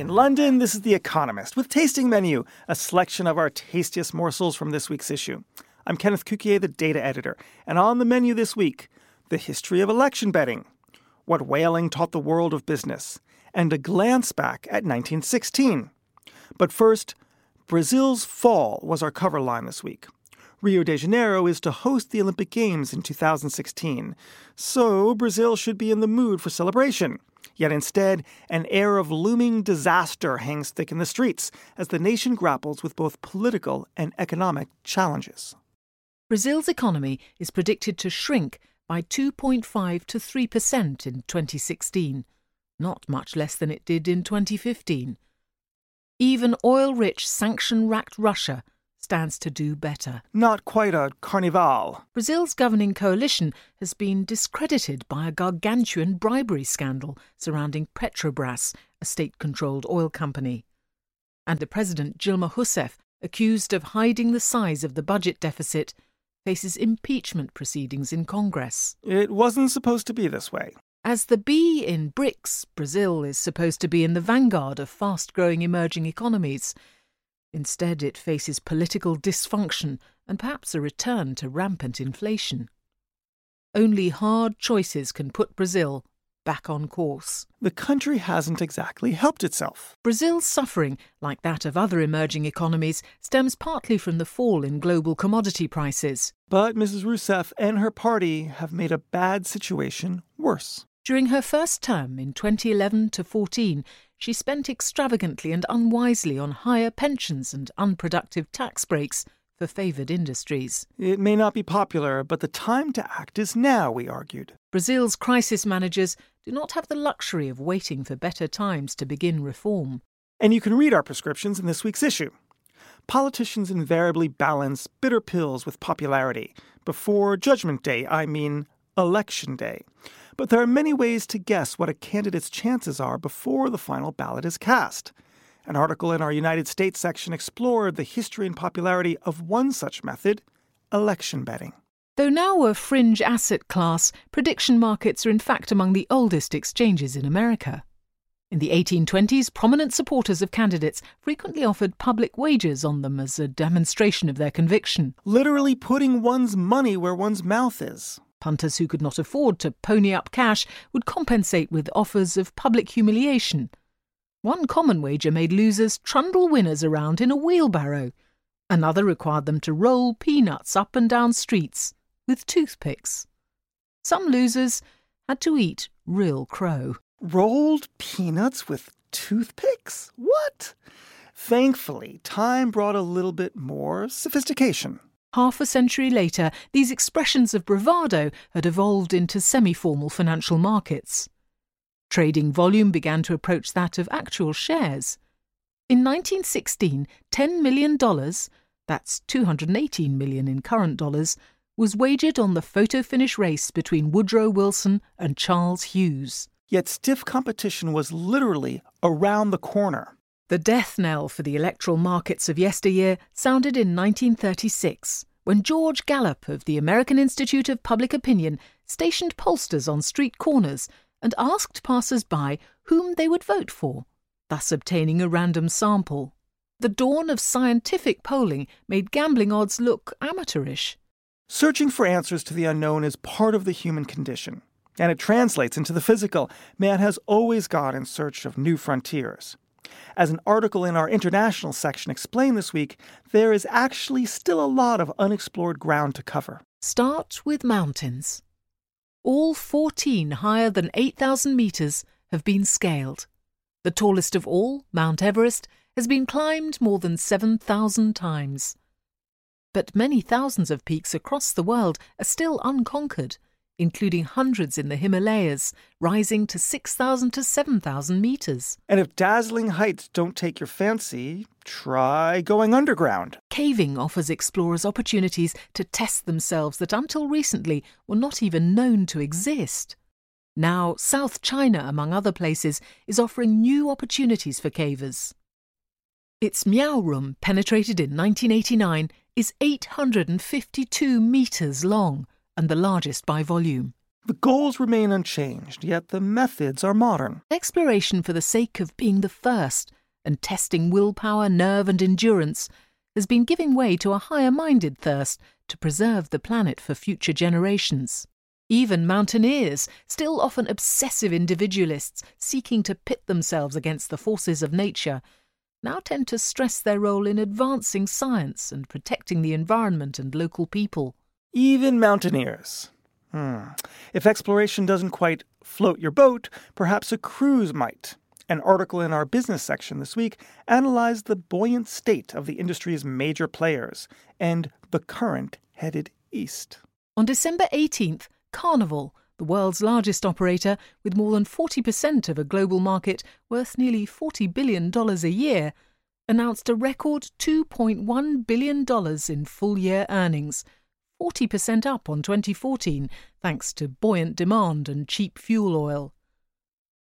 In London, this is The Economist with Tasting Menu, a selection of our tastiest morsels from this week's issue. I'm Kenneth Cukier, the data editor, and on the menu this week, the history of election betting, what whaling taught the world of business, and a glance back at 1916. But first, Brazil's fall was our cover line this week. Rio de Janeiro is to host the Olympic Games in 2016, so Brazil should be in the mood for celebration. Yet instead, an air of looming disaster hangs thick in the streets as the nation grapples with both political and economic challenges. Brazil's economy is predicted to shrink by 2.5 to 3% in 2016, not much less than it did in 2015. Even oil rich, sanction racked Russia stands to do better. Not quite a carnival. Brazil's governing coalition has been discredited by a gargantuan bribery scandal surrounding Petrobras, a state controlled oil company. And the president, Dilma Rousseff, accused of hiding the size of the budget deficit, faces impeachment proceedings in Congress. It wasn't supposed to be this way. As the B in BRICS, Brazil is supposed to be in the vanguard of fast growing emerging economies. Instead, it faces political dysfunction and perhaps a return to rampant inflation. Only hard choices can put Brazil back on course. The country hasn't exactly helped itself. Brazil's suffering, like that of other emerging economies, stems partly from the fall in global commodity prices. But Mrs. Rousseff and her party have made a bad situation worse. During her first term in 2011 to 14, she spent extravagantly and unwisely on higher pensions and unproductive tax breaks for favoured industries. It may not be popular, but the time to act is now, we argued. Brazil's crisis managers do not have the luxury of waiting for better times to begin reform. And you can read our prescriptions in this week's issue. Politicians invariably balance bitter pills with popularity. Before Judgment Day, I mean Election Day. But there are many ways to guess what a candidate's chances are before the final ballot is cast. An article in our United States section explored the history and popularity of one such method election betting. Though now a fringe asset class, prediction markets are in fact among the oldest exchanges in America. In the 1820s, prominent supporters of candidates frequently offered public wagers on them as a demonstration of their conviction. Literally putting one's money where one's mouth is. Punters who could not afford to pony up cash would compensate with offers of public humiliation. One common wager made losers trundle winners around in a wheelbarrow. Another required them to roll peanuts up and down streets with toothpicks. Some losers had to eat real crow. Rolled peanuts with toothpicks? What? Thankfully, time brought a little bit more sophistication. Half a century later, these expressions of bravado had evolved into semi formal financial markets. Trading volume began to approach that of actual shares. In 1916, $10 million, that's 218 million in current dollars, was wagered on the photo finish race between Woodrow Wilson and Charles Hughes. Yet stiff competition was literally around the corner. The death knell for the electoral markets of yesteryear sounded in 1936 when George Gallup of the American Institute of Public Opinion stationed pollsters on street corners and asked passers by whom they would vote for, thus obtaining a random sample. The dawn of scientific polling made gambling odds look amateurish. Searching for answers to the unknown is part of the human condition, and it translates into the physical. Man has always gone in search of new frontiers. As an article in our international section explained this week, there is actually still a lot of unexplored ground to cover. Start with mountains. All 14 higher than 8,000 metres have been scaled. The tallest of all, Mount Everest, has been climbed more than 7,000 times. But many thousands of peaks across the world are still unconquered, including hundreds in the Himalayas, rising to 6,000 to 7,000 metres. And if dazzling heights don't take your fancy, try going underground. Caving offers explorers opportunities to test themselves that until recently were not even known to exist. Now, South China, among other places, is offering new opportunities for cavers. Its Miao Room, penetrated in 1989, is 852 metres long and the largest by volume. The goals remain unchanged, yet the methods are modern. Exploration for the sake of being the first and testing willpower, nerve, and endurance has been giving way to a higher minded thirst to preserve the planet for future generations. Even mountaineers, still often obsessive individualists seeking to pit themselves against the forces of nature, now tend to stress their role in advancing science and protecting the environment and local people. Even mountaineers. Hmm. If exploration doesn't quite float your boat, perhaps a cruise might. An article in our business section this week analyzed the buoyant state of the industry's major players and the current headed east. On December 18th, Carnival, the world's largest operator with more than 40% of a global market worth nearly $40 billion a year, announced a record $2.1 billion in full year earnings 40% up on 2014 thanks to buoyant demand and cheap fuel oil.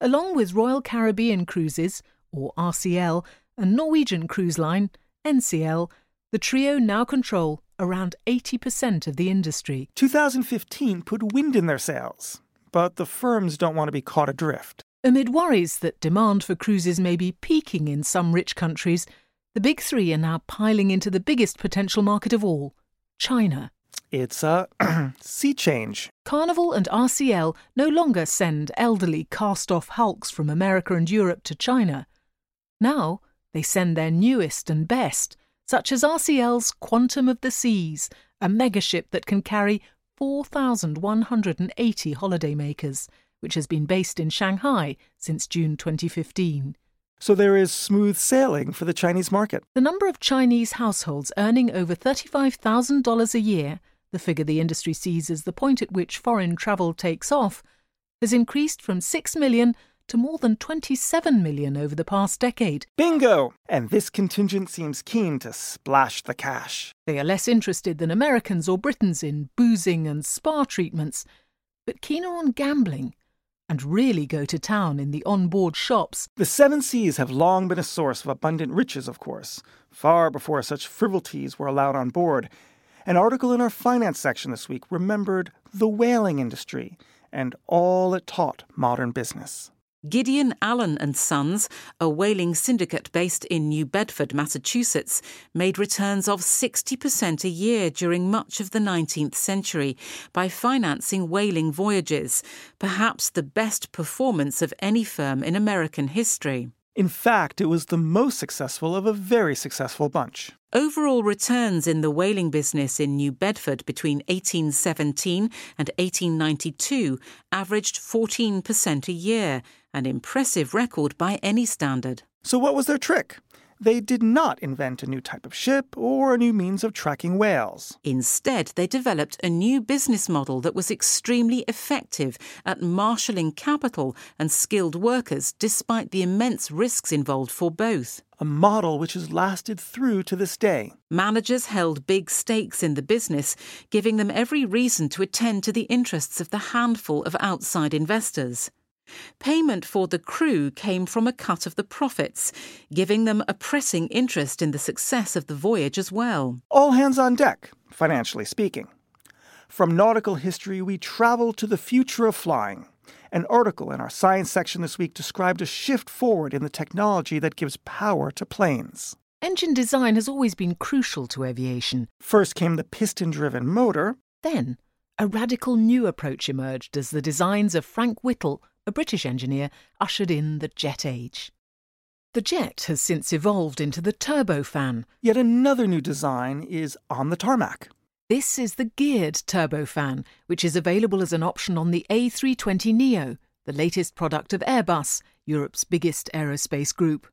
Along with Royal Caribbean Cruises, or RCL, and Norwegian Cruise Line, NCL, the trio now control around 80% of the industry. 2015 put wind in their sails, but the firms don't want to be caught adrift. Amid worries that demand for cruises may be peaking in some rich countries, the big three are now piling into the biggest potential market of all China. It's a sea change. Carnival and RCL no longer send elderly cast off hulks from America and Europe to China. Now they send their newest and best, such as RCL's Quantum of the Seas, a megaship that can carry 4,180 holidaymakers, which has been based in Shanghai since June 2015. So there is smooth sailing for the Chinese market. The number of Chinese households earning over $35,000 a year the figure the industry sees as the point at which foreign travel takes off, has increased from 6 million to more than 27 million over the past decade. Bingo! And this contingent seems keen to splash the cash. They are less interested than Americans or Britons in boozing and spa treatments, but keener on gambling and really go to town in the on-board shops. The Seven Seas have long been a source of abundant riches, of course, far before such frivolities were allowed on board, an article in our finance section this week remembered the whaling industry and all it taught modern business. Gideon Allen and Sons, a whaling syndicate based in New Bedford, Massachusetts, made returns of 60% a year during much of the 19th century by financing whaling voyages, perhaps the best performance of any firm in American history. In fact, it was the most successful of a very successful bunch. Overall returns in the whaling business in New Bedford between 1817 and 1892 averaged 14% a year, an impressive record by any standard. So, what was their trick? They did not invent a new type of ship or a new means of tracking whales. Instead, they developed a new business model that was extremely effective at marshalling capital and skilled workers despite the immense risks involved for both. A model which has lasted through to this day. Managers held big stakes in the business, giving them every reason to attend to the interests of the handful of outside investors. Payment for the crew came from a cut of the profits, giving them a pressing interest in the success of the voyage as well. All hands on deck, financially speaking. From nautical history, we travel to the future of flying. An article in our science section this week described a shift forward in the technology that gives power to planes. Engine design has always been crucial to aviation. First came the piston driven motor. Then, a radical new approach emerged as the designs of Frank Whittle a British engineer, ushered in the jet age. The jet has since evolved into the turbofan. Yet another new design is on the tarmac. This is the geared turbofan, which is available as an option on the A320neo, the latest product of Airbus, Europe's biggest aerospace group.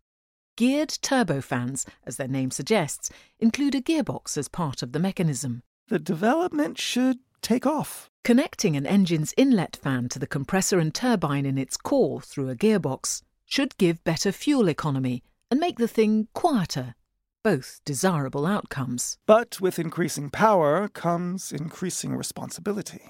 geared turbofans, as their name suggests, include a gearbox as part of the mechanism. The development should take off. Connecting an engine's inlet fan to the compressor and turbine in its core through a gearbox should give better fuel economy and make the thing quieter. Both desirable outcomes. But with increasing power comes increasing responsibility.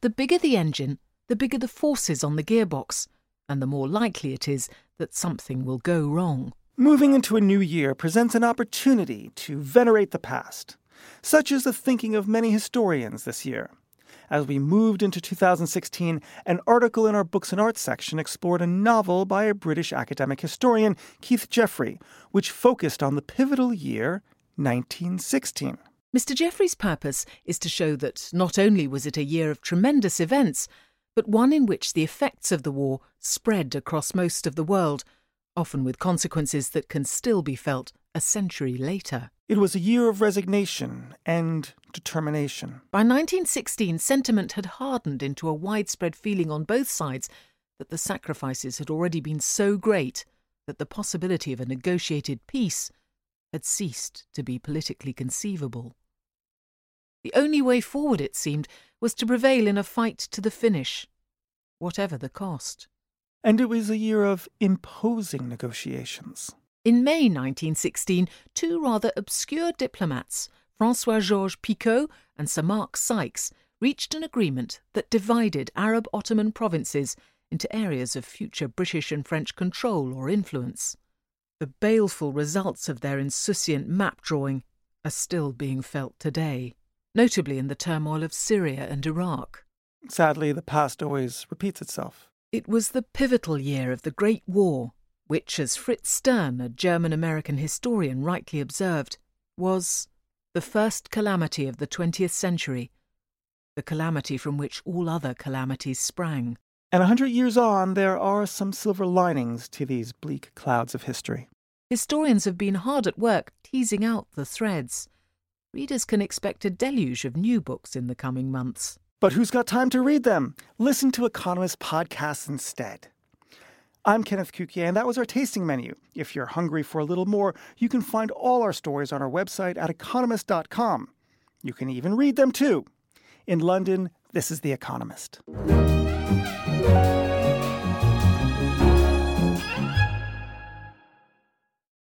The bigger the engine, the bigger the forces on the gearbox, and the more likely it is that something will go wrong. Moving into a new year presents an opportunity to venerate the past. Such is the thinking of many historians this year. As we moved into 2016, an article in our Books and Arts section explored a novel by a British academic historian, Keith Jeffery, which focused on the pivotal year 1916. Mr. Jeffery's purpose is to show that not only was it a year of tremendous events, but one in which the effects of the war spread across most of the world, often with consequences that can still be felt a century later. It was a year of resignation and determination. By 1916, sentiment had hardened into a widespread feeling on both sides that the sacrifices had already been so great that the possibility of a negotiated peace had ceased to be politically conceivable. The only way forward, it seemed, was to prevail in a fight to the finish, whatever the cost. And it was a year of imposing negotiations. In May 1916, two rather obscure diplomats, Francois Georges Picot and Sir Mark Sykes, reached an agreement that divided Arab Ottoman provinces into areas of future British and French control or influence. The baleful results of their insouciant map drawing are still being felt today notably in the turmoil of Syria and Iraq. Sadly, the past always repeats itself. It was the pivotal year of the Great War, which, as Fritz Stern, a German American historian, rightly observed, was the first calamity of the 20th century, the calamity from which all other calamities sprang. And a hundred years on, there are some silver linings to these bleak clouds of history. Historians have been hard at work teasing out the threads readers can expect a deluge of new books in the coming months. But who's got time to read them? Listen to Economist podcasts instead. I'm Kenneth Cukier, and that was our tasting menu. If you're hungry for a little more, you can find all our stories on our website at economist.com. You can even read them too. In London, this is The Economist.